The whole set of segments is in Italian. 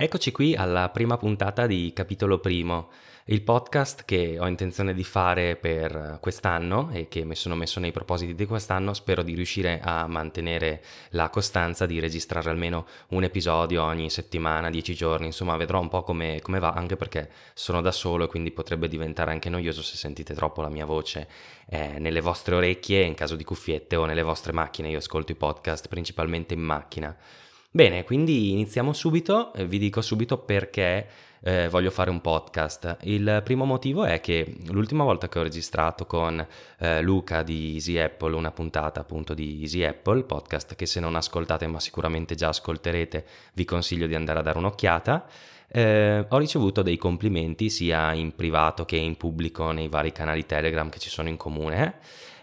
Eccoci qui alla prima puntata di Capitolo Primo, il podcast che ho intenzione di fare per quest'anno e che mi sono messo nei propositi di quest'anno. Spero di riuscire a mantenere la costanza di registrare almeno un episodio ogni settimana, dieci giorni, insomma vedrò un po' come, come va, anche perché sono da solo e quindi potrebbe diventare anche noioso se sentite troppo la mia voce eh, nelle vostre orecchie, in caso di cuffiette o nelle vostre macchine. Io ascolto i podcast principalmente in macchina. Bene, quindi iniziamo subito, vi dico subito perché eh, voglio fare un podcast. Il primo motivo è che l'ultima volta che ho registrato con eh, Luca di Easy Apple una puntata appunto di Easy Apple, podcast che se non ascoltate ma sicuramente già ascolterete, vi consiglio di andare a dare un'occhiata. Eh, ho ricevuto dei complimenti sia in privato che in pubblico nei vari canali Telegram che ci sono in comune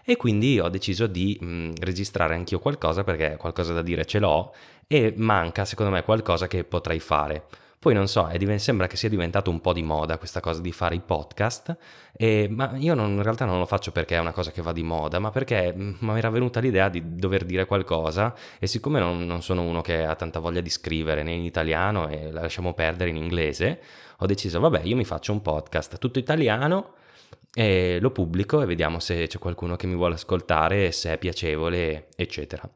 e quindi ho deciso di mh, registrare anch'io qualcosa perché qualcosa da dire ce l'ho e manca secondo me qualcosa che potrei fare. Poi non so, div- sembra che sia diventato un po' di moda questa cosa di fare i podcast, e, ma io non, in realtà non lo faccio perché è una cosa che va di moda, ma perché mi era venuta l'idea di dover dire qualcosa e siccome non, non sono uno che ha tanta voglia di scrivere né in italiano e la lasciamo perdere in inglese, ho deciso, vabbè, io mi faccio un podcast tutto italiano e lo pubblico e vediamo se c'è qualcuno che mi vuole ascoltare, se è piacevole, eccetera.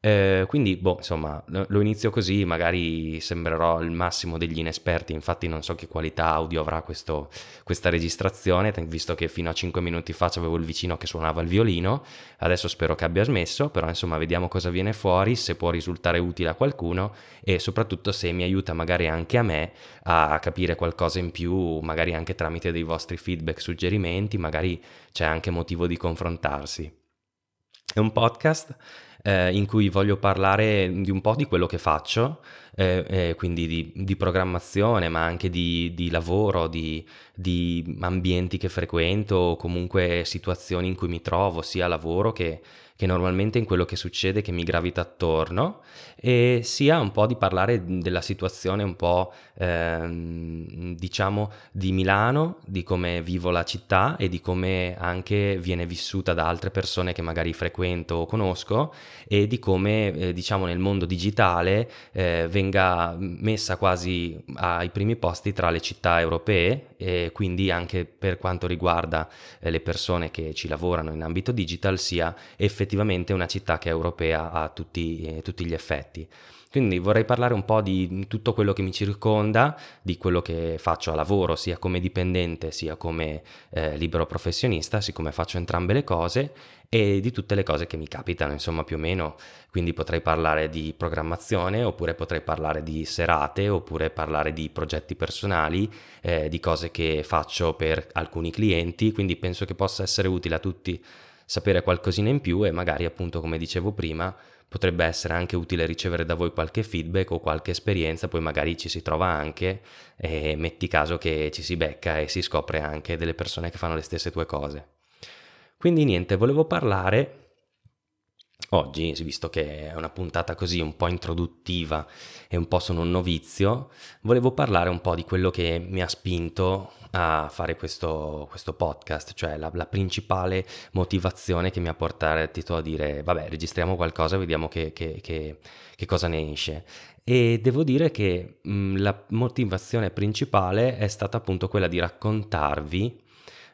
Eh, quindi, boh, insomma, lo inizio così, magari sembrerò il massimo degli inesperti, infatti non so che qualità audio avrà questo, questa registrazione, visto che fino a 5 minuti fa avevo il vicino che suonava il violino, adesso spero che abbia smesso, però insomma vediamo cosa viene fuori, se può risultare utile a qualcuno e soprattutto se mi aiuta magari anche a me a capire qualcosa in più, magari anche tramite dei vostri feedback, suggerimenti, magari c'è anche motivo di confrontarsi. È un podcast eh, in cui voglio parlare di un po' di quello che faccio, eh, eh, quindi di, di, programmazione, ma anche di, di lavoro, di, di, ambienti che frequento, o comunque situazioni in cui mi trovo, sia lavoro che, che normalmente in quello che succede che mi gravita attorno. E sia un po' di parlare della situazione un po' ehm, diciamo di Milano, di come vivo la città e di come anche viene vissuta da altre persone che magari frequento o conosco e di come eh, diciamo nel mondo digitale eh, venga messa quasi ai primi posti tra le città europee e quindi anche per quanto riguarda eh, le persone che ci lavorano in ambito digital sia effettivamente una città che è europea a tutti, eh, tutti gli effetti. Quindi vorrei parlare un po' di tutto quello che mi circonda, di quello che faccio a lavoro, sia come dipendente sia come eh, libero professionista, siccome faccio entrambe le cose, e di tutte le cose che mi capitano, insomma, più o meno. Quindi potrei parlare di programmazione, oppure potrei parlare di serate, oppure parlare di progetti personali, eh, di cose che faccio per alcuni clienti, quindi penso che possa essere utile a tutti sapere qualcosina in più e magari appunto come dicevo prima potrebbe essere anche utile ricevere da voi qualche feedback o qualche esperienza, poi magari ci si trova anche e metti caso che ci si becca e si scopre anche delle persone che fanno le stesse tue cose. Quindi niente, volevo parlare oggi, visto che è una puntata così un po' introduttiva e un po' sono un novizio, volevo parlare un po' di quello che mi ha spinto a fare questo, questo podcast, cioè la, la, principale motivazione che mi ha portato a dire vabbè registriamo qualcosa e vediamo che, che, che, che, cosa ne esce. E devo dire che mh, la motivazione principale è stata appunto quella di raccontarvi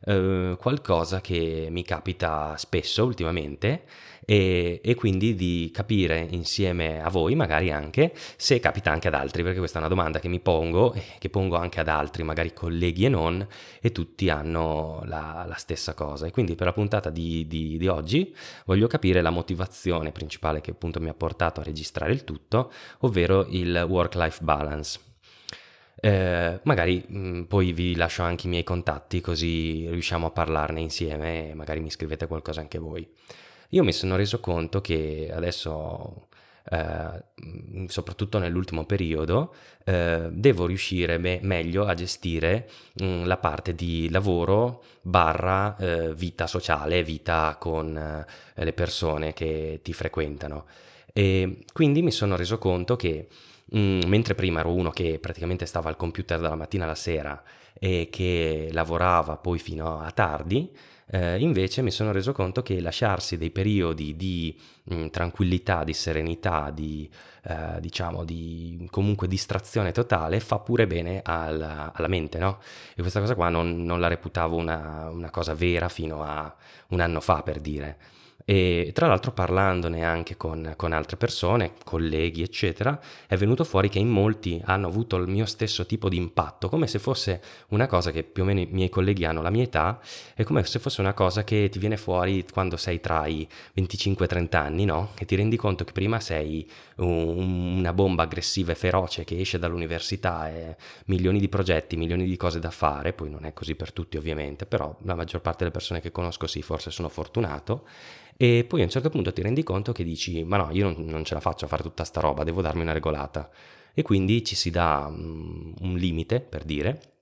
eh, qualcosa che mi capita spesso ultimamente e, e, quindi di capire insieme a voi magari anche se capita anche ad altri, perché questa è una domanda che mi pongo e che pongo anche ad altri, magari colleghi e non, e tutti hanno la, la stessa cosa. E quindi per la puntata di, di, di oggi voglio capire la motivazione principale che appunto mi ha portato a registrare il tutto, ovvero il work-life balance. Eh, magari mh, mm, poi vi lascio anche i miei contatti così riusciamo a parlarne insieme e magari mi scrivete qualcosa anche voi. Io mi sono reso conto che adesso, eh, soprattutto nell'ultimo periodo, eh, devo riuscire me- meglio a gestire mh, mm, la parte di lavoro barra eh, vita sociale, vita con eh, le persone che ti frequentano. E quindi mi sono reso conto che Mm, mentre prima ero uno che praticamente stava al computer dalla mattina alla sera e che lavorava poi fino a tardi, eh, invece mi sono reso conto che lasciarsi dei periodi di mh, mm, tranquillità, di serenità, di eh, diciamo di comunque distrazione totale fa pure bene alla, alla mente, no? E questa cosa qua non, non la reputavo una, una cosa vera fino a un anno fa per dire. E tra l'altro parlandone anche con, con, altre persone, colleghi, eccetera, è venuto fuori che in molti hanno avuto il mio stesso tipo di impatto, come se fosse una cosa che più o meno i miei colleghi hanno la mia età, è come se fosse una cosa che ti viene fuori quando sei tra i 25 e 30 anni, no? E ti rendi conto che prima sei un, una bomba aggressiva e feroce che esce dall'università e milioni di progetti, milioni di cose da fare, poi non è così per tutti ovviamente, però la maggior parte delle persone che conosco sì, forse sono fortunato e poi a un certo punto ti rendi conto che dici ma no, io non, non ce la faccio a fare tutta sta roba, devo darmi una regolata. E quindi ci si dà um, un limite, per dire,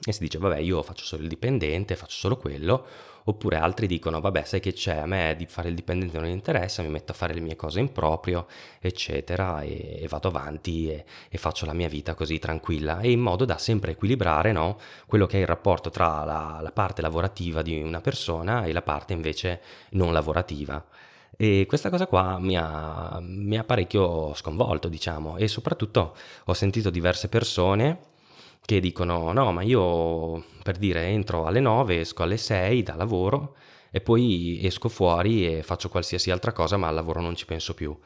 e si dice vabbè io faccio solo il dipendente, faccio solo quello, oppure altri dicono vabbè sai che c'è, a me di fare il dipendente non interessa, mi metto a fare le mie cose in proprio, eccetera, e, e vado avanti e, e, faccio la mia vita così tranquilla, e in modo da sempre equilibrare no, quello che è il rapporto tra la, la parte lavorativa di una persona e la parte invece non lavorativa. E questa cosa qua mi ha, mi ha parecchio sconvolto, diciamo, e soprattutto ho sentito diverse persone che dicono no, ma io per dire entro alle 9, esco alle 6 da lavoro e poi esco fuori e faccio qualsiasi altra cosa, ma al lavoro non ci penso più.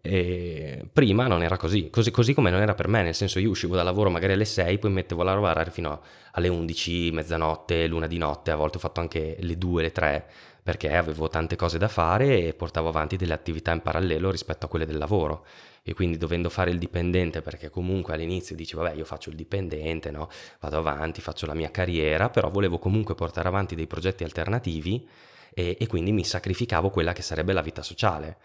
E prima non era così. così, così come non era per me, nel senso io uscivo da lavoro magari alle 6, poi mettevo a lavorare fino alle 11, mezzanotte, l'una di notte, a volte ho fatto anche le 2, le 3, perché avevo tante cose da fare e portavo avanti delle attività in parallelo rispetto a quelle del lavoro e quindi dovendo fare il dipendente perché comunque all'inizio dici vabbè io faccio il dipendente, no? vado avanti, faccio la mia carriera, però volevo comunque portare avanti dei progetti alternativi e, e quindi mi sacrificavo quella che sarebbe la vita sociale.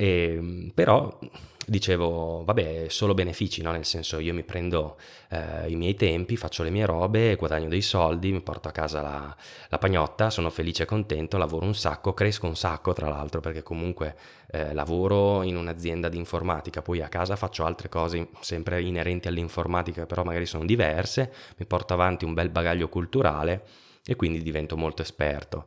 E, ehm, però dicevo, vabbè, solo benefici, no? nel senso io mi prendo eh, i miei tempi, faccio le mie robe, guadagno dei soldi, mi porto a casa la, la, pagnotta, sono felice e contento, lavoro un sacco, cresco un sacco tra l'altro perché comunque eh, lavoro in un'azienda di informatica, poi a casa faccio altre cose sempre inerenti all'informatica, però magari sono diverse, mi porto avanti un bel bagaglio culturale e quindi divento molto esperto.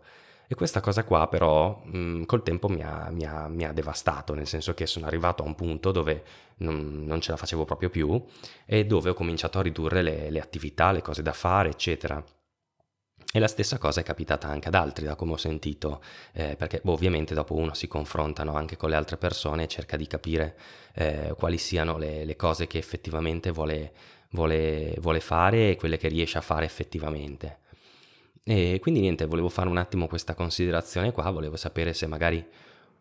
E questa cosa qua però mh, mm, col tempo mi ha, mi, ha, mi ha, devastato, nel senso che sono arrivato a un punto dove non, non, ce la facevo proprio più e dove ho cominciato a ridurre le, le attività, le cose da fare, eccetera. E la stessa cosa è capitata anche ad altri, da come ho sentito, eh, perché boh, ovviamente dopo uno si confrontano anche con le altre persone e cerca di capire eh, quali siano le, le, cose che effettivamente vuole, vuole, vuole fare e quelle che riesce a fare effettivamente. E quindi niente, volevo fare un attimo questa considerazione qua, volevo sapere se magari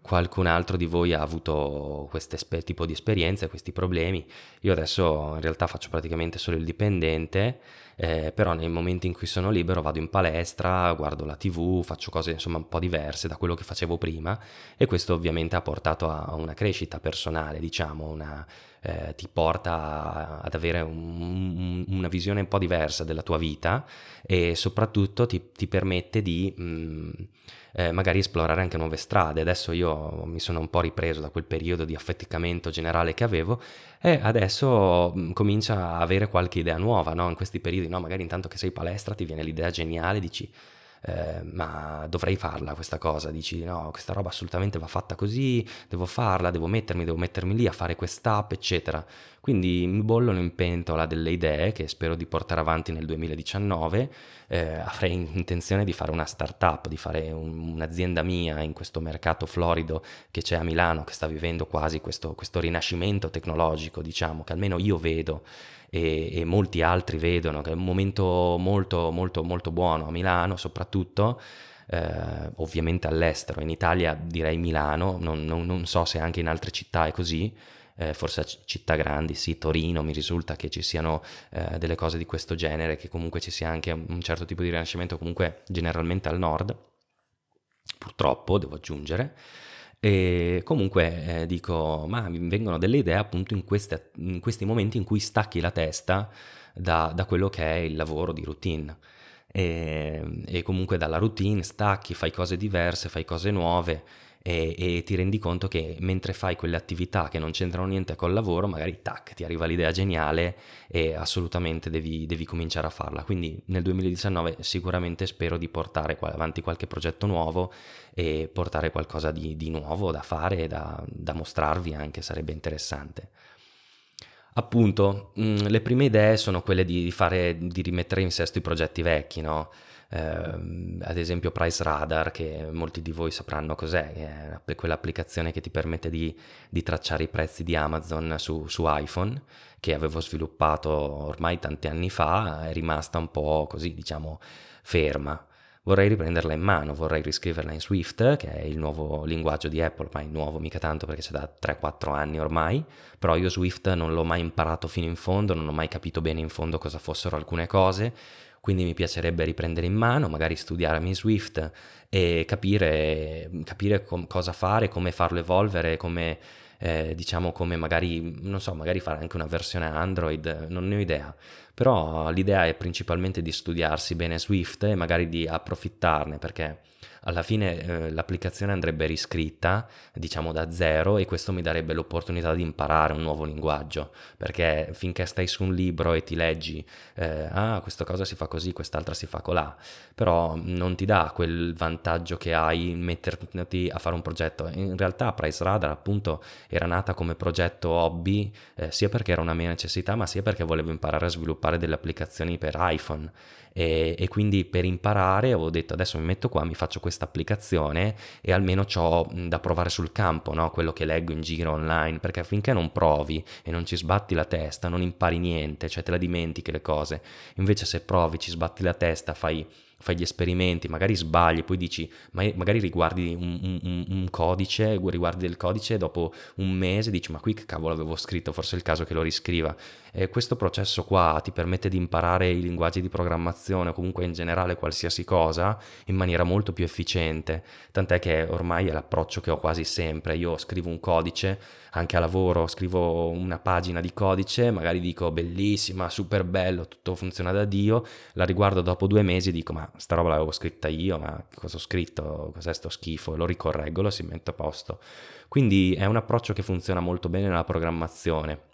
qualcun altro di voi ha avuto questo tipo di esperienze, questi problemi. Io adesso in realtà faccio praticamente solo il dipendente, eh, però nei momenti in cui sono libero vado in palestra, guardo la tv, faccio cose insomma un po' diverse da quello che facevo prima e questo ovviamente ha portato a una crescita personale, diciamo, una, eh, ti porta ad avere un, una visione un po' diversa della tua vita e soprattutto ti, ti permette di mh, mm, eh, magari esplorare anche nuove strade. Adesso io mi sono un po' ripreso da quel periodo di affetticamento generale che avevo e adesso mh, mm, comincia a avere qualche idea nuova, no? In questi periodi, no? Magari intanto che sei palestra ti viene l'idea geniale, dici eh, ma dovrei farla questa cosa, dici no, questa roba assolutamente va fatta così, devo farla, devo mettermi, devo mettermi lì a fare quest'app, eccetera. Quindi mi bollono in pentola delle idee che spero di portare avanti nel 2019. Eh, avrei intenzione di fare una startup, di fare un, un'azienda mia in questo mercato florido che c'è a Milano, che sta vivendo quasi questo, questo rinascimento tecnologico, diciamo, che almeno io vedo e, e, molti altri vedono che è un momento molto molto molto buono a Milano soprattutto eh, ovviamente all'estero. In Italia direi Milano non, non, non, so se anche in altre città è così eh, forse città grandi sì Torino mi risulta che ci siano eh, delle cose di questo genere che comunque ci sia anche un certo tipo di rinascimento comunque generalmente al nord purtroppo devo aggiungere e comunque eh, dico, ma mi vengono delle idee appunto in, queste, in, questi momenti in cui stacchi la testa da, da, quello che è il lavoro di routine. E, e, comunque dalla routine stacchi, fai cose diverse, fai cose nuove e, e, ti rendi conto che mentre fai quelle attività che non c'entrano niente col lavoro, magari tac, ti arriva l'idea geniale e assolutamente devi, devi cominciare a farla. Quindi nel 2019 sicuramente spero di portare avanti qualche progetto nuovo e portare qualcosa di, di nuovo da fare e da, da mostrarvi anche, sarebbe interessante. Appunto, mh, mm, le prime idee sono quelle di, fare, di rimettere in sesto i progetti vecchi, no? Eh, ad esempio Price Radar, che molti di voi sapranno cos'è, è quell'applicazione che ti permette di, di tracciare i prezzi di Amazon su, su, iPhone, che avevo sviluppato ormai tanti anni fa, è rimasta un po' così, diciamo, ferma. Vorrei riprenderla in mano, vorrei riscriverla in Swift, che è il nuovo linguaggio di Apple, ma è nuovo mica tanto perché c'è da 3-4 anni ormai, però io Swift non l'ho mai imparato fino in fondo, non ho mai capito bene in fondo cosa fossero alcune cose, quindi mi piacerebbe riprendere in mano, magari studiarmi Swift e capire, capire com- cosa fare, come farlo evolvere, come eh, diciamo come magari, non so, magari fare anche una versione Android, non ne ho idea, però l'idea è principalmente di studiarsi bene Swift e magari di approfittarne perché alla fine eh, l'applicazione andrebbe riscritta, diciamo da zero, e questo mi darebbe l'opportunità di imparare un nuovo linguaggio, perché finché stai su un libro e ti leggi, eh, ah, questa cosa si fa così, quest'altra si fa colà, però non ti dà quel vantaggio che hai metterti a fare un progetto. In realtà Price Radar appunto era nata come progetto hobby, eh, sia perché era una mia necessità, ma sia perché volevo imparare a sviluppare delle applicazioni per iPhone e, e, quindi per imparare ho detto adesso mi metto qua, mi faccio questa applicazione e almeno ho da provare sul campo, no? quello che leggo in giro online, perché finché non provi e non ci sbatti la testa non impari niente, cioè te la dimentichi le cose, invece se provi, ci sbatti la testa, fai fai gli esperimenti, magari sbagli, poi dici, magari riguardi un, un, un, codice, riguardi il codice dopo un mese dici, ma qui che cavolo avevo scritto, forse è il caso che lo riscriva. E questo processo qua ti permette di imparare i linguaggi di programmazione o comunque in generale qualsiasi cosa in maniera molto più efficiente, tant'è che ormai è l'approccio che ho quasi sempre, io scrivo un codice, anche a lavoro scrivo una pagina di codice, magari dico bellissima, super bello, tutto funziona da Dio, la riguardo dopo due mesi e dico ma sta roba l'avevo scritta io, ma cosa ho scritto, cos'è sto schifo, lo ricorreggo, lo si mette a posto. Quindi è un approccio che funziona molto bene nella programmazione.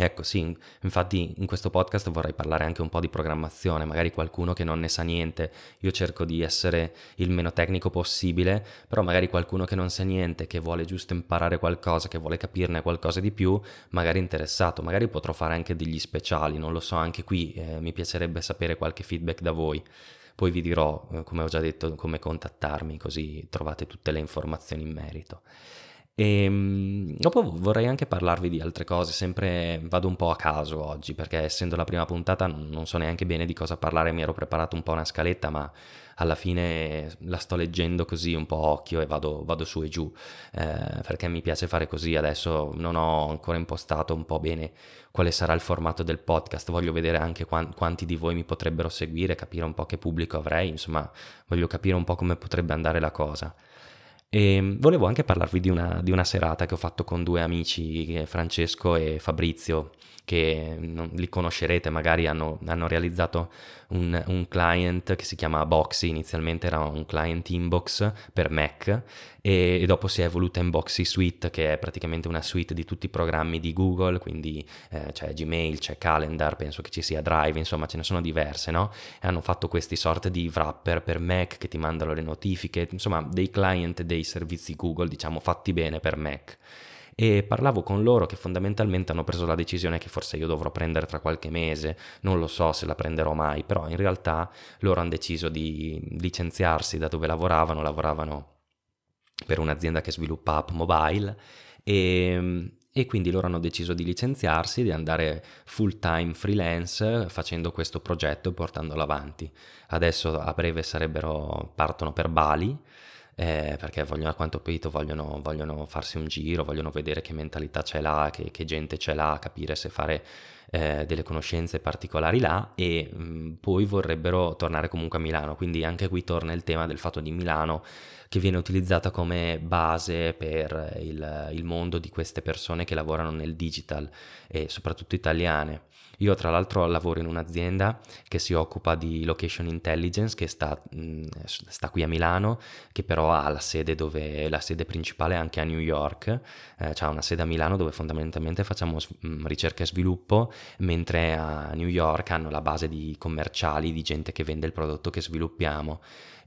Ecco, sì, infatti in questo podcast vorrei parlare anche un po' di programmazione, magari qualcuno che non ne sa niente, io cerco di essere il meno tecnico possibile, però magari qualcuno che non sa niente, che vuole giusto imparare qualcosa, che vuole capirne qualcosa di più, magari interessato, magari potrò fare anche degli speciali, non lo so, anche qui eh, mi piacerebbe sapere qualche feedback da voi. Poi vi dirò, eh, come ho già detto, come contattarmi, così trovate tutte le informazioni in merito. E ehm, dopo vorrei anche parlarvi di altre cose, sempre vado un po' a caso oggi, perché essendo la prima puntata non so neanche bene di cosa parlare, mi ero preparato un po' una scaletta, ma alla fine la sto leggendo così un po' occhio e vado, vado su e giù, eh, perché mi piace fare così, adesso non ho ancora impostato un po' bene quale sarà il formato del podcast, voglio vedere anche quanti di voi mi potrebbero seguire, capire un po' che pubblico avrei, insomma voglio capire un po' come potrebbe andare la cosa. E volevo anche parlarvi di una, di una, serata che ho fatto con due amici, Francesco e Fabrizio, che non, li conoscerete, magari hanno, hanno realizzato un, un, client che si chiama Boxy, inizialmente era un client inbox per Mac e, e, dopo si è evoluta in Boxy Suite che è praticamente una suite di tutti i programmi di Google, quindi eh, c'è Gmail, c'è Calendar, penso che ci sia Drive, insomma ce ne sono diverse, no? E hanno fatto questi sorte di wrapper per Mac che ti mandano le notifiche, insomma dei client dei servizi Google, diciamo fatti bene per Mac. E parlavo con loro che fondamentalmente hanno preso la decisione che forse io dovrò prendere tra qualche mese, non lo so se la prenderò mai, però in realtà loro hanno deciso di licenziarsi da dove lavoravano, lavoravano per un'azienda che sviluppa app mobile. E, e quindi loro hanno deciso di licenziarsi, di andare full time freelance facendo questo progetto e portandolo avanti. Adesso a breve partono per Bali eh, perché vogliono, a quanto ho capito vogliono, vogliono, farsi un giro, vogliono vedere che mentalità c'è là, che, che gente c'è là, capire se fare eh, delle conoscenze particolari là e mh, poi vorrebbero tornare comunque a Milano, quindi anche qui torna il tema del fatto di Milano che viene utilizzata come base per il, il mondo di queste persone che lavorano nel digital e soprattutto italiane. Io tra l'altro lavoro in un'azienda che si occupa di location intelligence che sta, sta qui a Milano, che però ha la sede, dove, la sede principale anche a New York, eh, c'è una sede a Milano dove fondamentalmente facciamo ricerca e sviluppo, mentre a New York hanno la base di commerciali, di gente che vende il prodotto che sviluppiamo.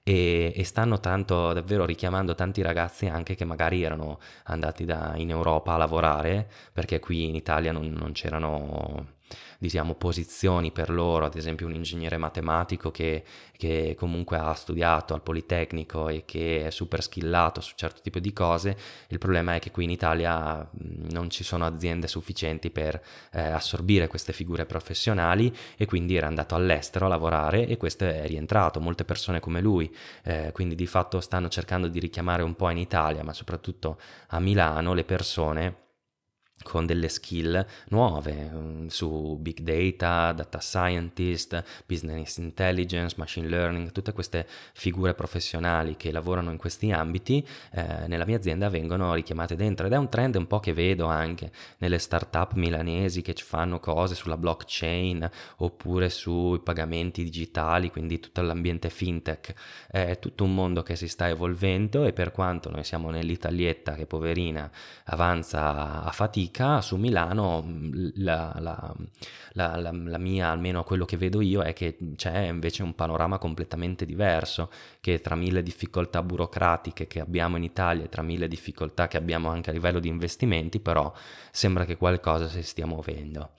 E, e, stanno tanto davvero richiamando tanti ragazzi anche che magari erano andati da, in Europa a lavorare perché qui in Italia non, non c'erano diciamo, posizioni per loro, ad esempio un ingegnere matematico che, che, comunque ha studiato al Politecnico e che è super skillato su certo tipo di cose, il problema è che qui in Italia non ci sono aziende sufficienti per eh, assorbire queste figure professionali e quindi era andato all'estero a lavorare e questo è rientrato, molte persone come lui, eh, quindi di fatto stanno cercando di richiamare un po' in Italia, ma soprattutto a Milano, le persone con delle skill nuove um, su big data, data scientist, business intelligence, machine learning, tutte queste figure professionali che lavorano in questi ambiti eh, nella mia azienda vengono richiamate dentro ed è un trend un po' che vedo anche nelle start-up milanesi che ci fanno cose sulla blockchain oppure sui pagamenti digitali, quindi tutto l'ambiente fintech. È tutto un mondo che si sta evolvendo e per quanto noi siamo nell'Italietta che poverina avanza a fatica, fatica su Milano la, la, la, la, mia, almeno quello che vedo io, è che c'è invece un panorama completamente diverso, che tra mille difficoltà burocratiche che abbiamo in Italia e tra mille difficoltà che abbiamo anche a livello di investimenti, però sembra che qualcosa si stia muovendo.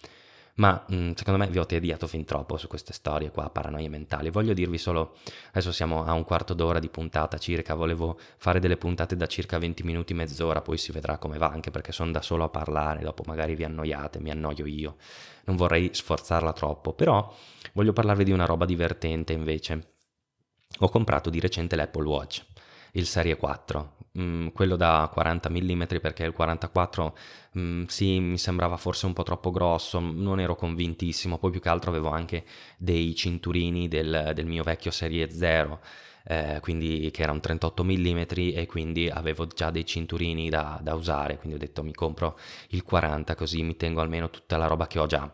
Ma mh, mm, secondo me vi ho tediato fin troppo su queste storie qua, paranoie mentali. Voglio dirvi solo, adesso siamo a un quarto d'ora di puntata circa, volevo fare delle puntate da circa 20 minuti, mezz'ora, poi si vedrà come va, anche perché sono da solo a parlare, dopo magari vi annoiate, mi annoio io. Non vorrei sforzarla troppo, però voglio parlarvi di una roba divertente invece. Ho comprato di recente l'Apple Watch il Serie 4, mm, quello da 40 mm perché il 44 mm, sì mi sembrava forse un po' troppo grosso, non ero convintissimo, poi più che altro avevo anche dei cinturini del, del mio vecchio Serie 0. Eh, quindi che era un 38 mm e quindi avevo già dei cinturini da, da usare. Quindi ho detto mi compro il 40 così mi tengo almeno tutta la roba che ho già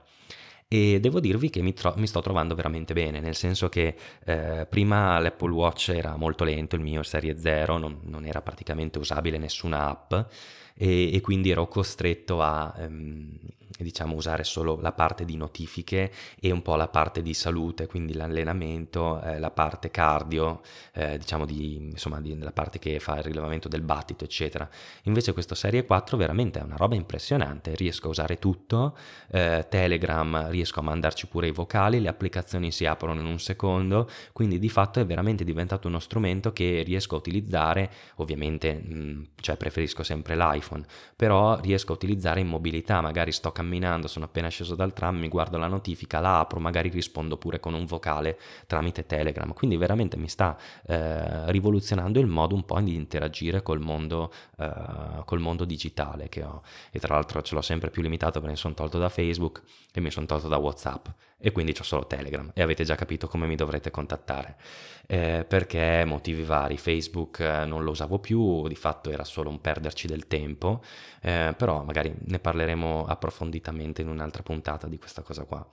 e devo dirvi che mi, tro- mi, sto trovando veramente bene, nel senso che eh, prima l'Apple Watch era molto lento, il mio Serie 0 non, non era praticamente usabile nessuna app e, e quindi ero costretto a ehm, diciamo usare solo la parte di notifiche e un po' la parte di salute, quindi l'allenamento, eh, la parte cardio, eh, diciamo di, insomma di, la parte che fa il rilevamento del battito, eccetera. Invece questo Serie 4 veramente è una roba impressionante, riesco a usare tutto, eh, Telegram riesco a mandarci pure i vocali, le applicazioni si aprono in un secondo, quindi di fatto è veramente diventato uno strumento che riesco a utilizzare, ovviamente mh, cioè preferisco sempre l'iPhone, però riesco a utilizzare in mobilità, magari sto camminando, sono appena sceso dal tram, mi guardo la notifica, la apro, magari rispondo pure con un vocale tramite Telegram. Quindi veramente mi sta eh, rivoluzionando il modo un po' di interagire col mondo, eh, col mondo digitale che ho. E tra l'altro ce l'ho sempre più limitato perché mi sono tolto da Facebook e mi sono tolto da WhatsApp e quindi ho solo Telegram e avete già capito come mi dovrete contattare. Eh, perché motivi vari. Facebook eh, non lo usavo più di fatto era solo un perderci del tempo. Eh, però magari ne parleremo approfonditamente in un'altra puntata di questa cosa qua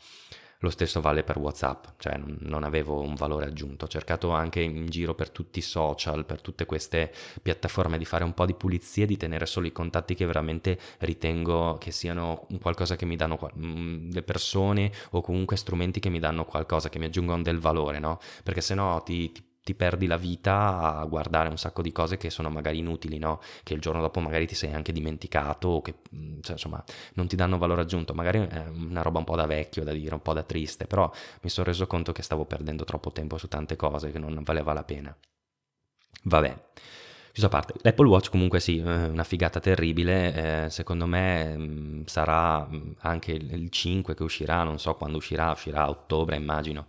lo stesso vale per WhatsApp, cioè non avevo un valore aggiunto. Ho cercato anche in giro per tutti i social, per tutte queste piattaforme di fare un po' di pulizia, di tenere solo i contatti che veramente ritengo che siano qualcosa che mi danno mm, le persone o comunque strumenti che mi danno qualcosa, che mi aggiungono del valore, no? Perché se no ti, ti ti perdi la vita a guardare un sacco di cose che sono magari inutili, no? Che il giorno dopo magari ti sei anche dimenticato o che mm, cioè, insomma non ti danno valore aggiunto. Magari è una roba un po' da vecchio, da dire, un po' da triste, però mi sono reso conto che stavo perdendo troppo tempo su tante cose che non valeva la pena. Vabbè. Chiuso a parte, l'Apple Watch comunque sì, una figata terribile, eh, secondo me mh, mm, sarà mm, anche il 5 che uscirà, non so quando uscirà, uscirà a ottobre immagino,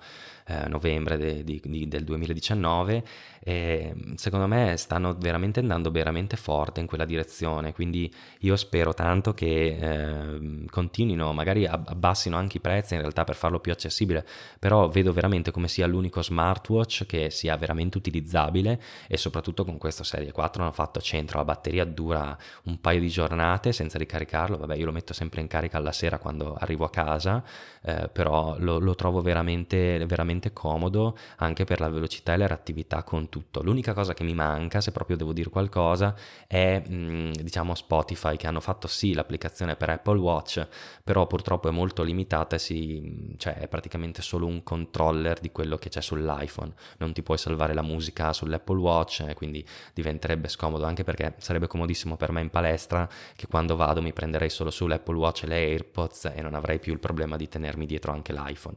eh, novembre de, di, di, del 2019 e secondo me stanno veramente andando veramente forte in quella direzione, quindi io spero tanto che eh, continuino, magari abbassino anche i prezzi in realtà per farlo più accessibile, però vedo veramente come sia l'unico smartwatch che sia veramente utilizzabile e soprattutto con questa serie 4 hanno fatto centro, la batteria dura un paio di giornate senza ricaricarlo, vabbè io lo metto sempre in carica alla sera quando arrivo a casa, eh, però lo, lo trovo veramente, veramente comodo anche per la velocità e la reattività con tutto. L'unica cosa che mi manca, se proprio devo dire qualcosa, è mh, diciamo Spotify che hanno fatto sì l'applicazione per Apple Watch, però purtroppo è molto limitata e si, cioè è praticamente solo un controller di quello che c'è sull'iPhone. Non ti puoi salvare la musica sull'Apple Watch, e quindi diventerebbe scomodo anche perché sarebbe comodissimo per me in palestra che quando vado mi prenderei solo sull'Apple Watch le AirPods e non avrei più il problema di tenermi dietro anche l'iPhone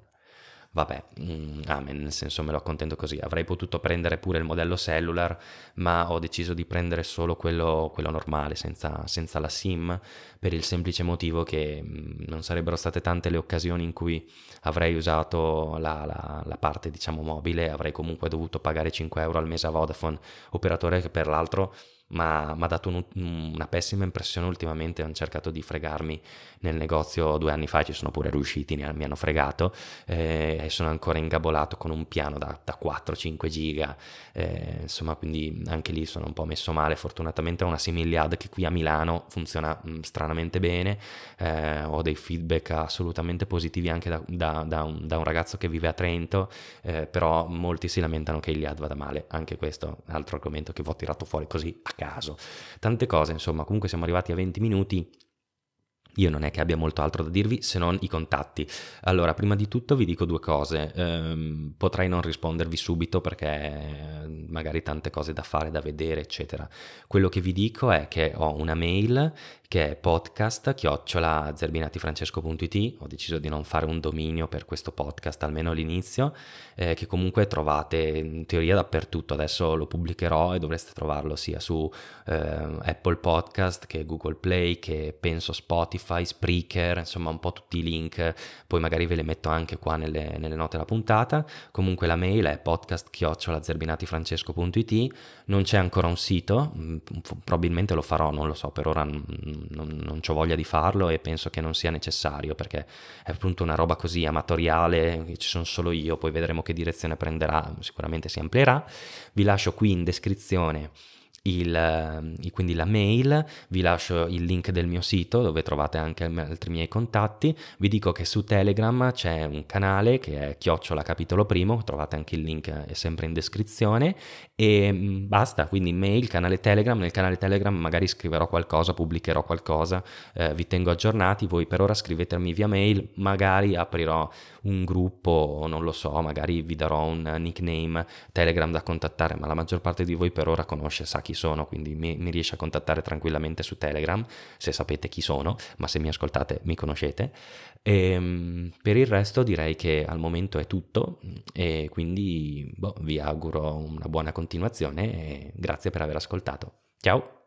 vabbè, mm, amen, nel senso me lo accontento così. Avrei potuto prendere pure il modello cellular, ma ho deciso di prendere solo quello, quello normale, senza, senza, la SIM, per il semplice motivo che mm, non sarebbero state tante le occasioni in cui avrei usato la, la, la parte, diciamo, mobile, avrei comunque dovuto pagare 5 euro al mese a Vodafone, operatore che per l'altro ma mi ha dato un, una pessima impressione ultimamente, hanno cercato di fregarmi nel negozio due anni fa, ci sono pure riusciti, mi hanno fregato eh, e sono ancora ingabolato con un piano da, da 4-5 giga, eh, insomma quindi anche lì sono un po' messo male, fortunatamente ho una Similiad che qui a Milano funziona mh, stranamente bene, eh, ho dei feedback assolutamente positivi anche da, da, da, un, un, ragazzo che vive a Trento, eh, però molti si lamentano che il Liad vada male, anche questo altro argomento che vi ho tirato fuori così a caso. Tante cose, insomma, comunque siamo arrivati a 20 minuti. Io non è che abbia molto altro da dirvi se non i contatti. Allora, prima di tutto vi dico due cose. Ehm, potrei non rispondervi subito perché eh, magari tante cose da fare, da vedere, eccetera. Quello che vi dico è che ho una mail che è podcast chiocciola ho deciso di non fare un dominio per questo podcast almeno all'inizio eh, che comunque trovate in teoria dappertutto adesso lo pubblicherò e dovreste trovarlo sia su eh, Apple Podcast che Google Play che penso Spotify, Spreaker insomma un po' tutti i link poi magari ve le metto anche qua nelle, nelle note della puntata comunque la mail è podcast chiocciola zerbinatifrancesco.it non c'è ancora un sito mm, probabilmente lo farò non lo so per ora non, non ho voglia di farlo e penso che non sia necessario perché è appunto una roba così amatoriale, ci sono solo io, poi vedremo che direzione prenderà, sicuramente si amplierà. Vi lascio qui in descrizione il, eh, quindi la mail, vi lascio il link del mio sito dove trovate anche altri miei contatti, vi dico che su Telegram c'è un canale che è chiocciola capitolo primo, trovate anche il link, è sempre in descrizione. E mm, basta, quindi mail, canale Telegram, nel canale Telegram magari scriverò qualcosa, pubblicherò qualcosa, eh, vi tengo aggiornati, voi per ora scrivetemi via mail, magari aprirò un gruppo, non lo so, magari vi darò un nickname Telegram da contattare, ma la maggior parte di voi per ora conosce, sa chi sono, quindi mi, mi riesce a contattare tranquillamente su Telegram, se sapete chi sono, ma se mi ascoltate mi conoscete. E, ehm, per il resto direi che al momento è tutto e quindi boh, vi auguro una buona continuazione e grazie per aver ascoltato. Ciao!